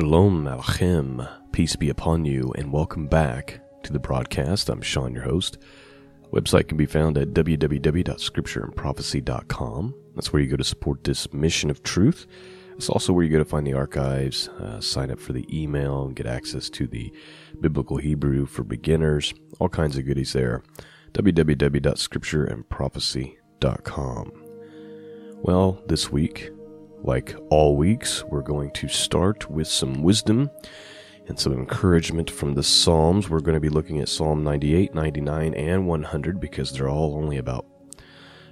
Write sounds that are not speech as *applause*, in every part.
Shalom Aleichem, peace be upon you, and welcome back to the broadcast. I'm Sean, your host. Website can be found at www.scriptureandprophecy.com. That's where you go to support this mission of truth. It's also where you go to find the archives, uh, sign up for the email, and get access to the Biblical Hebrew for beginners, all kinds of goodies there. www.scriptureandprophecy.com. Well, this week, like all weeks, we're going to start with some wisdom and some encouragement from the Psalms. We're going to be looking at Psalm 98, 99, and 100 because they're all only about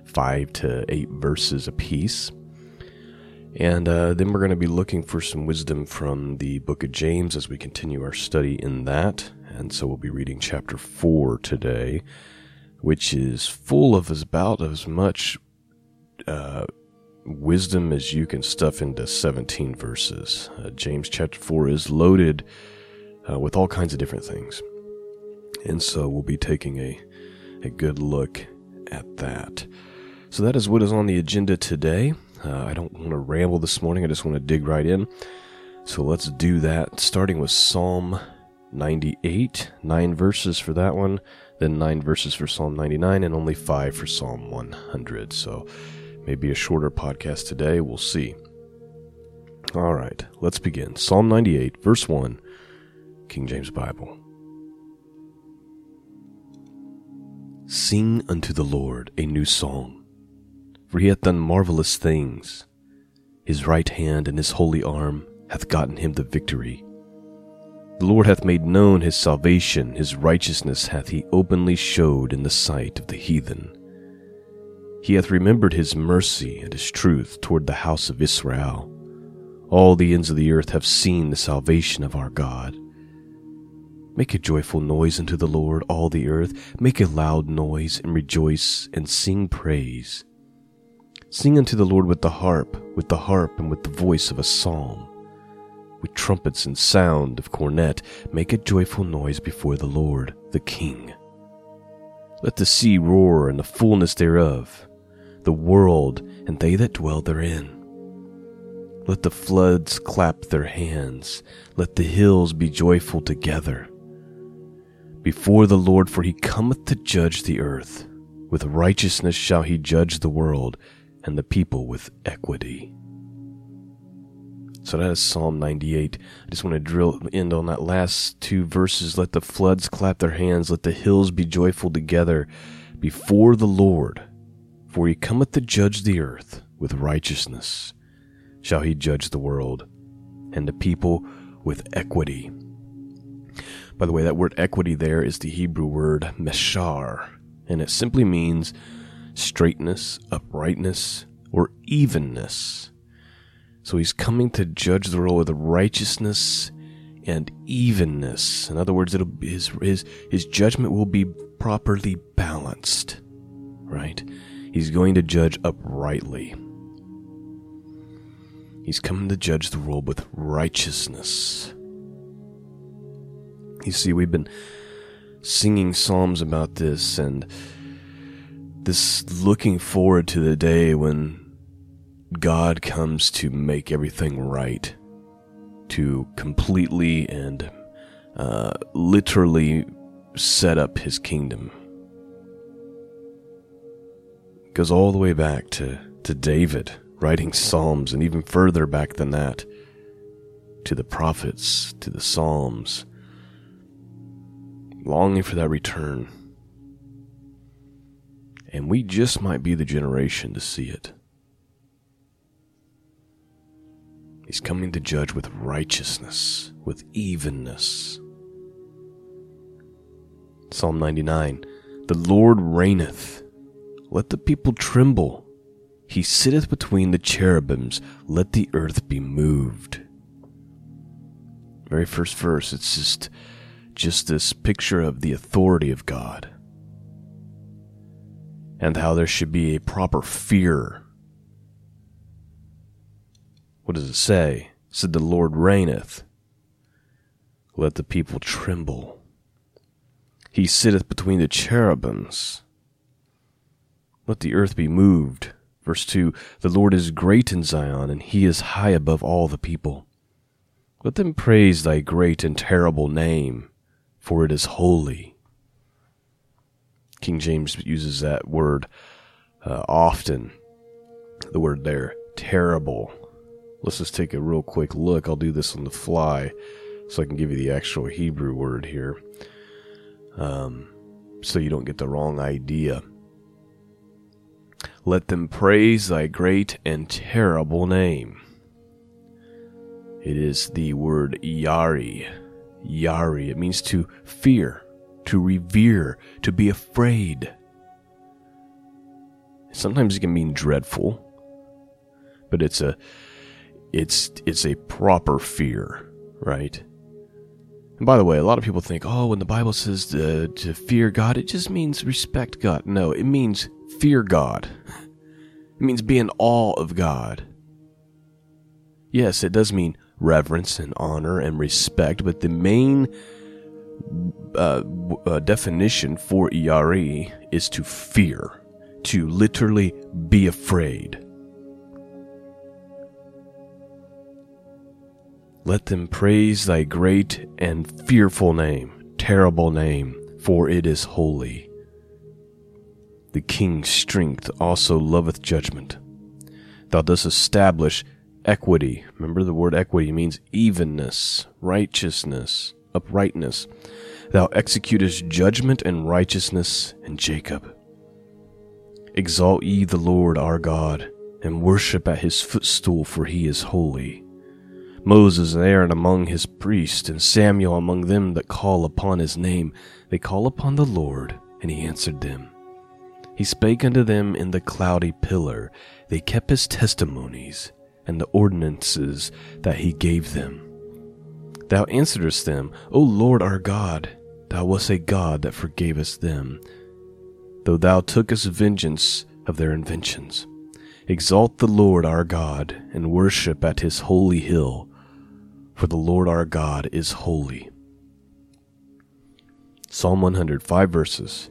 five to eight verses apiece. And uh, then we're going to be looking for some wisdom from the book of James as we continue our study in that. And so we'll be reading chapter 4 today, which is full of about as much uh, wisdom as you can stuff into 17 verses. Uh, James chapter 4 is loaded uh, with all kinds of different things. And so we'll be taking a, a good look at that. So that is what is on the agenda today. Uh, I don't want to ramble this morning, I just want to dig right in. So let's do that, starting with Psalm 98, nine verses for that one, then nine verses for Psalm 99, and only five for Psalm 100. So maybe a shorter podcast today, we'll see. All right, let's begin. Psalm 98, verse 1, King James Bible. Sing unto the Lord a new song, for he hath done marvelous things. His right hand and his holy arm hath gotten him the victory. The Lord hath made known his salvation, his righteousness hath he openly showed in the sight of the heathen. He hath remembered his mercy and his truth toward the house of Israel. All the ends of the earth have seen the salvation of our God. Make a joyful noise unto the Lord, all the earth. Make a loud noise and rejoice and sing praise. Sing unto the Lord with the harp, with the harp and with the voice of a psalm. With trumpets and sound of cornet, make a joyful noise before the Lord, the King. Let the sea roar and the fullness thereof, the world and they that dwell therein. Let the floods clap their hands, let the hills be joyful together before the Lord, for he cometh to judge the earth. With righteousness shall he judge the world, and the people with equity. So that is Psalm 98. I just want to drill end on that last two verses. Let the floods clap their hands, let the hills be joyful together before the Lord, for he cometh to judge the earth. With righteousness shall he judge the world, and the people with equity. By the way, that word equity there is the Hebrew word meshar, and it simply means straightness, uprightness, or evenness. So he's coming to judge the world with righteousness and evenness. In other words, his, his, his judgment will be properly balanced, right? He's going to judge uprightly. He's coming to judge the world with righteousness. You see, we've been singing psalms about this and this looking forward to the day when God comes to make everything right, to completely and uh, literally set up his kingdom. Goes all the way back to, to David writing psalms, and even further back than that, to the prophets, to the psalms longing for that return. And we just might be the generation to see it. He's coming to judge with righteousness, with evenness. Psalm 99 The Lord reigneth. Let the people tremble. He sitteth between the cherubims. Let the earth be moved. Very first verse, it's just just this picture of the authority of God and how there should be a proper fear. What does it say? It said the Lord reigneth. Let the people tremble. He sitteth between the cherubims. Let the earth be moved. Verse 2 The Lord is great in Zion, and he is high above all the people. Let them praise thy great and terrible name, for it is holy. King James uses that word uh, often. The word there, terrible. Let's just take a real quick look. I'll do this on the fly so I can give you the actual Hebrew word here. Um, so you don't get the wrong idea. Let them praise thy great and terrible name. It is the word yari. Yari. It means to fear, to revere, to be afraid. Sometimes it can mean dreadful, but it's a it's it's a proper fear, right? And by the way, a lot of people think, oh, when the Bible says to, to fear God, it just means respect God. No, it means fear God. It means be in awe of God. Yes, it does mean reverence and honor and respect, but the main uh, uh, definition for ERE is to fear, to literally be afraid. Let them praise thy great and fearful name, terrible name, for it is holy. The king's strength also loveth judgment. Thou dost establish equity. Remember the word equity means evenness, righteousness, uprightness. Thou executest judgment and righteousness in Jacob. Exalt ye the Lord our God, and worship at his footstool, for he is holy. Moses and Aaron among his priests, and Samuel among them that call upon his name. They call upon the Lord, and he answered them. He spake unto them in the cloudy pillar. They kept his testimonies and the ordinances that he gave them. Thou answeredst them, O Lord our God, thou wast a God that forgavest them, though thou tookest vengeance of their inventions. Exalt the Lord our God, and worship at his holy hill, for the Lord our God is holy. Psalm 105 verses.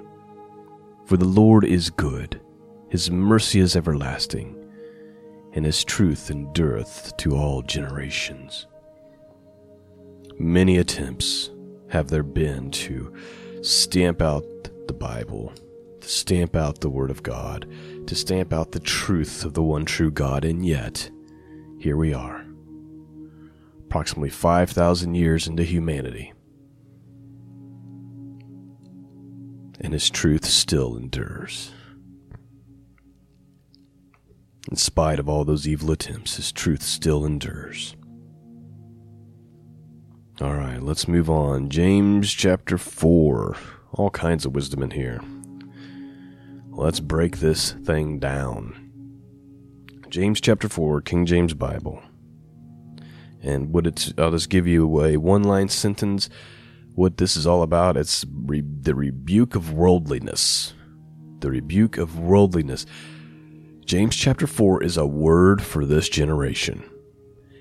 For the Lord is good, his mercy is everlasting, and his truth endureth to all generations. Many attempts have there been to stamp out the Bible, to stamp out the Word of God, to stamp out the truth of the one true God, and yet, here we are approximately 5,000 years into humanity. And his truth still endures. In spite of all those evil attempts, his truth still endures. All right, let's move on. James chapter 4. All kinds of wisdom in here. Let's break this thing down. James chapter 4, King James Bible. And what it's, I'll just give you a one line sentence. What this is all about, it's re- the rebuke of worldliness. The rebuke of worldliness. James chapter 4 is a word for this generation.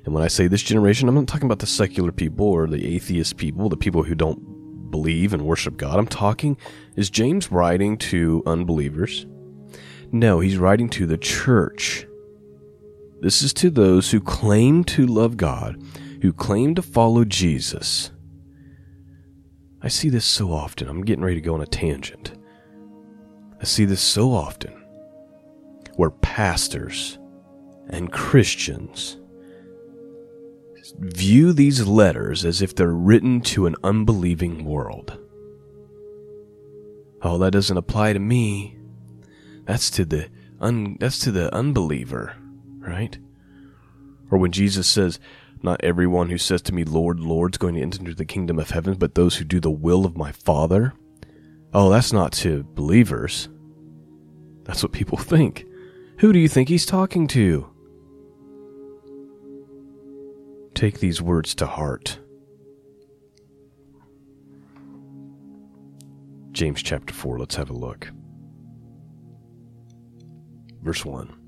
And when I say this generation, I'm not talking about the secular people or the atheist people, the people who don't believe and worship God. I'm talking, is James writing to unbelievers? No, he's writing to the church. This is to those who claim to love God, who claim to follow Jesus. I see this so often. I'm getting ready to go on a tangent. I see this so often where pastors and Christians view these letters as if they're written to an unbelieving world. Oh, that doesn't apply to me. That's to the un- that's to the unbeliever right? Or when Jesus says, Not everyone who says to me, Lord, Lord, is going to enter the kingdom of heaven, but those who do the will of my Father. Oh, that's not to believers. That's what people *laughs* think. Who do you think he's talking to? take these words to heart. James chapter 4, let's have a look. Verse 1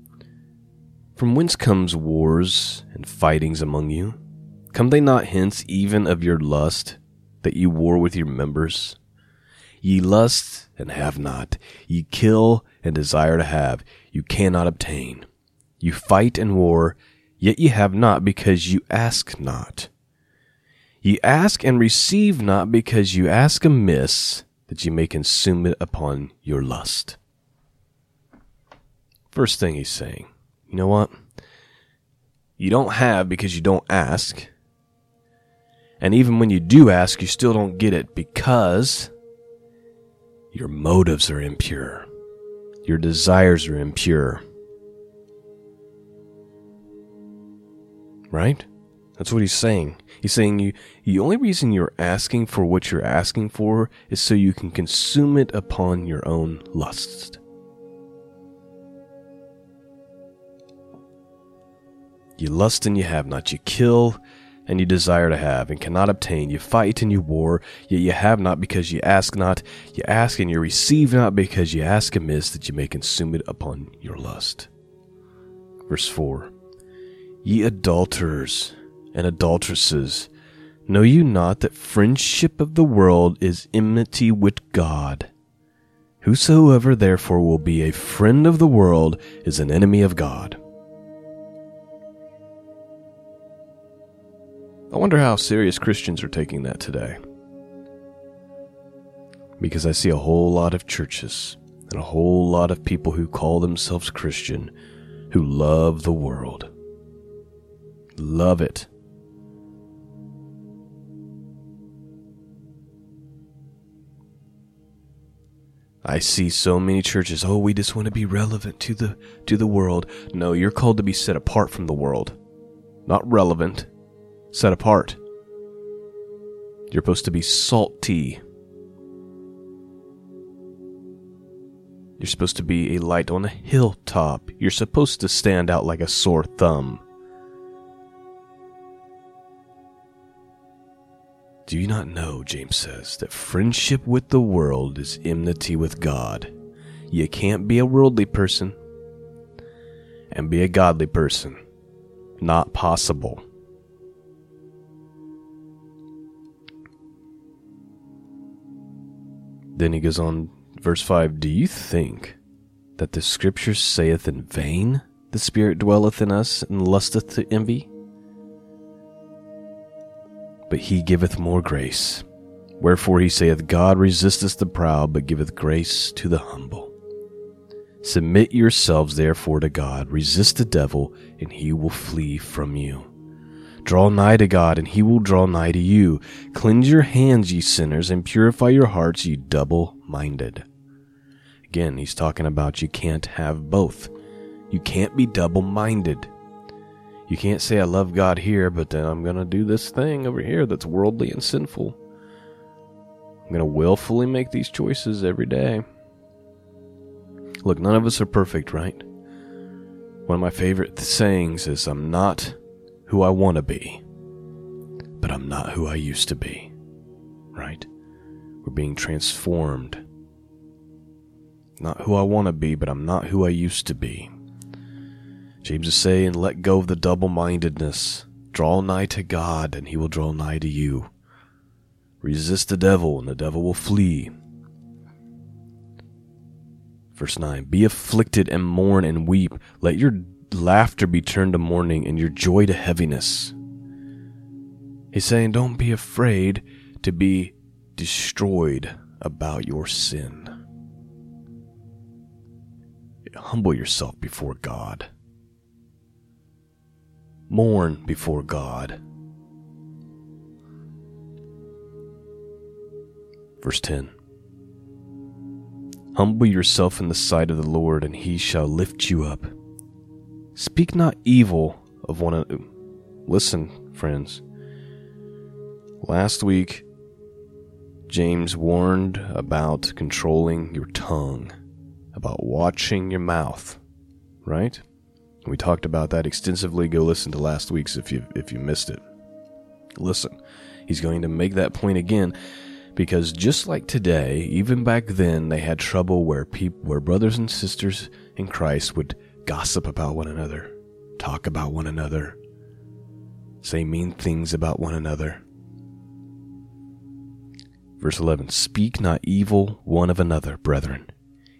From whence comes wars and fightings among you? Come they not hence even of your lust, that ye war with your members? Ye lust and have not, ye kill and desire to have, you cannot obtain. You fight and war, yet ye have not because you ask not. Ye ask and receive not because you ask amiss, that ye may consume it upon your lust. First thing he's saying, you know what? You don't have because you don't ask. And even when you do ask, you still don't get it because your motives are impure. Your desires are impure. Right? That's what he's saying. He's saying you the only reason you're asking for what you're asking for is so you can consume it upon your own lust. You lust and you have not. You kill and you desire to have and cannot obtain. You fight and you war, yet you have not because you ask not. You ask and you receive not because you ask amiss that you may consume it upon your lust. Verse 4 Ye adulterers and adulteresses, know you not that friendship of the world is enmity with God? Whosoever therefore will be a friend of the world is an enemy of God. I wonder how serious Christians are taking that today. Because I see a whole lot of churches and a whole lot of people who call themselves Christian who love the world. Love it. I see so many churches, oh, we just want to be relevant to the to the world. No, you're called to be set apart from the world. Not relevant, set apart. You're supposed to be salty. You're supposed to be a light on a hilltop. You're supposed to stand out like a sore thumb. Do you not know, James says, that friendship with the world is enmity with God? You can't be a worldly person and be a godly person. Not possible. Then he goes on, verse 5 Do you think that the scripture saith in vain, The Spirit dwelleth in us and lusteth to envy? But he giveth more grace. Wherefore he saith, God resisteth the proud, but giveth grace to the humble. Submit yourselves therefore to God, resist the devil, and he will flee from you. Draw nigh to God, and he will draw nigh to you. Cleanse your hands, ye sinners, and purify your hearts, ye double minded. Again, he's talking about you can't have both. You can't be double minded. You can't say, I love God here, but then I'm going to do this thing over here that's worldly and sinful. I'm going to willfully make these choices every day. Look, none of us are perfect, right? One of my favorite sayings is, I'm not who I want to be, but I'm not who I used to be. Right? We're being transformed. Not who I want to be, but I'm not who I used to be. James is saying, let go of the double mindedness. Draw nigh to God, and he will draw nigh to you. Resist the devil, and the devil will flee. Verse 9 Be afflicted and mourn and weep. Let your laughter be turned to mourning and your joy to heaviness. He's saying, don't be afraid to be destroyed about your sin. Humble yourself before God. Mourn before God. Verse 10 Humble yourself in the sight of the Lord, and he shall lift you up. Speak not evil of one another. Listen, friends. Last week, James warned about controlling your tongue, about watching your mouth, right? We talked about that extensively. Go listen to last week's if you if you missed it. Listen, he's going to make that point again because just like today, even back then they had trouble where people where brothers and sisters in Christ would gossip about one another, talk about one another, say mean things about one another. Verse 11 Speak not evil one of another, brethren.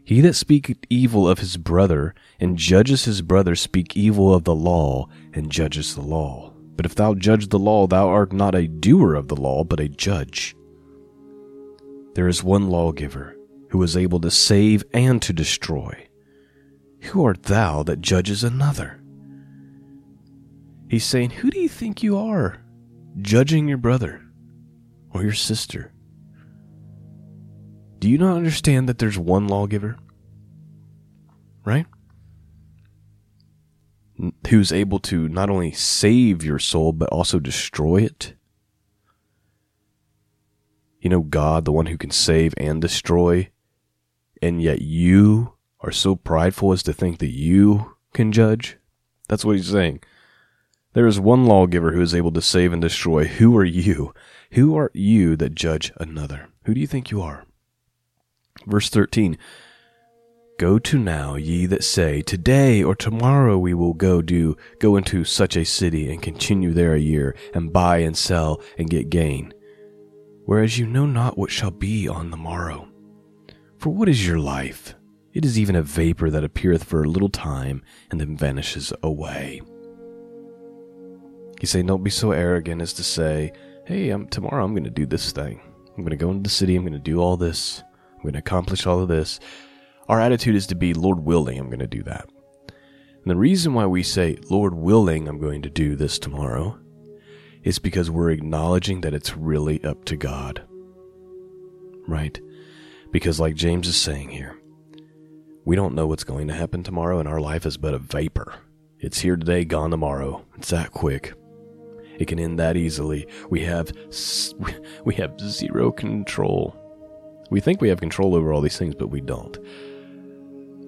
He that speaketh evil of his brother and judges his brother speak evil of the law and judges the law. But if thou judge the law, thou art not a doer of the law, but a judge. There is one lawgiver who is able to save and to destroy. Who art thou that judges another? He's saying, Who do you think you are, judging your brother or your sister? Do you not understand that there's one lawgiver? Right? Who's able to not only save your soul, but also destroy it? You know, God, the one who can save and destroy, and yet you are so prideful as to think that you can judge? That's what he's saying. There is one lawgiver who is able to save and destroy. Who are you? Who are you that judge another? Who do you think you are? Verse 13 Go to now, ye that say, Today or tomorrow we will go do, go into such a city and continue there a year, and buy and sell and get gain. Whereas you know not what shall be on the morrow. For what is your life? It is even a vapor that appeareth for a little time and then vanishes away. He's saying, Don't be so arrogant as to say, Hey, I'm, tomorrow I'm going to do this thing. I'm going to go into the city. I'm going to do all this. I'm going to accomplish all of this. Our attitude is to be, Lord willing, I'm going to do that. And the reason why we say, Lord willing, I'm going to do this tomorrow, is because we're acknowledging that it's really up to God. Right? Because, like James is saying here, we don't know what's going to happen tomorrow, and our life is but a vapor. It's here today, gone tomorrow. It's that quick. It can end that easily. We have *laughs* we have zero control. We think we have control over all these things, but we don't.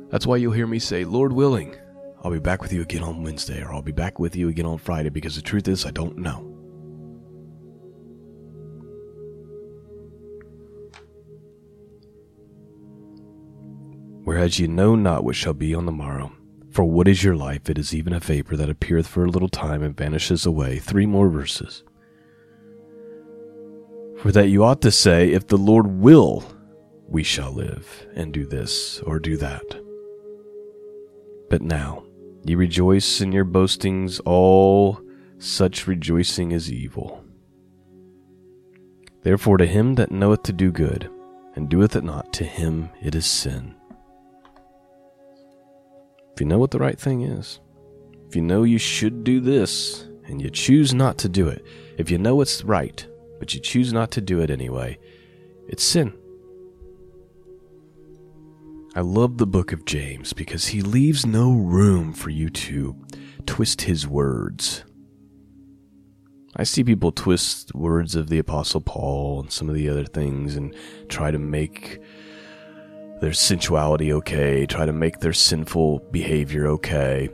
That's why you'll hear me say, Lord willing, I'll be back with you again on Wednesday, or I'll be back with you again on Friday, because the truth is, I don't know. Whereas ye know not what shall be on the morrow. For what is your life? It is even a vapor that appeareth for a little time and vanishes away. Three more verses. For that you ought to say, If the Lord will, we shall live, and do this or do that. But now, ye rejoice in your boastings, all such rejoicing is evil. Therefore, to him that knoweth to do good, and doeth it not, to him it is sin. If you know what the right thing is, if you know you should do this and you choose not to do it, if you know it's right, but you choose not to do it anyway, it's sin. I love the book of James because he leaves no room for you to twist his words. I see people twist words of the Apostle Paul and some of the other things and try to make their sensuality okay, try to make their sinful behavior okay.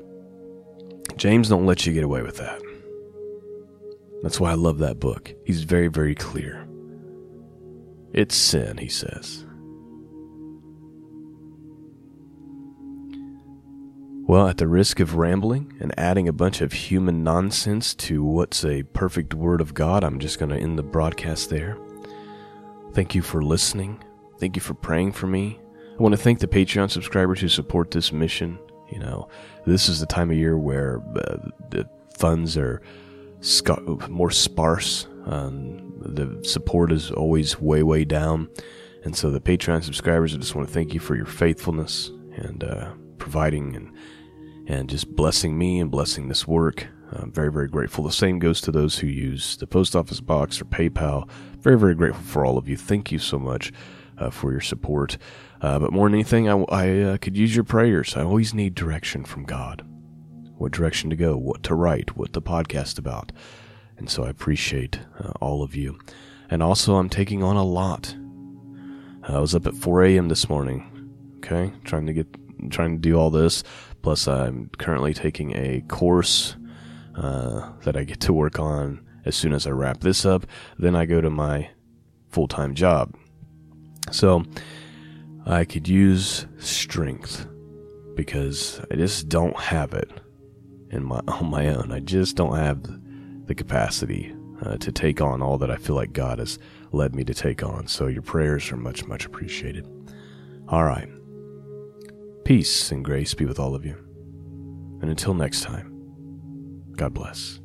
James don't let you get away with that. That's why I love that book. He's very, very clear. It's sin, he says. Well, at the risk of rambling and adding a bunch of human nonsense to what's a perfect word of God, I'm just going to end the broadcast there. Thank you for listening. Thank you for praying for me. I want to thank the Patreon subscribers who support this mission. You know, this is the time of year where uh, the funds are sc- more sparse. Um, the support is always way, way down. And so, the Patreon subscribers, I just want to thank you for your faithfulness and uh, providing and and just blessing me and blessing this work. I'm very, very grateful. The same goes to those who use the post office box or PayPal. Very, very grateful for all of you. Thank you so much uh, for your support. Uh, but more than anything, I, I uh, could use your prayers. I always need direction from God. What direction to go, what to write, what to podcast about. And so I appreciate uh, all of you. And also, I'm taking on a lot. I was up at 4 a.m. this morning, okay, trying to get, trying to do all this. Plus, I'm currently taking a course uh, that I get to work on as soon as I wrap this up, then I go to my full time job. So I could use strength because I just don't have it in my *laughs* on my own. I just don't have the capacity uh, to take on all that I feel like God has led me to take on. So your prayers are much much appreciated. All right. Peace and grace be with all of you. And until next time, God bless.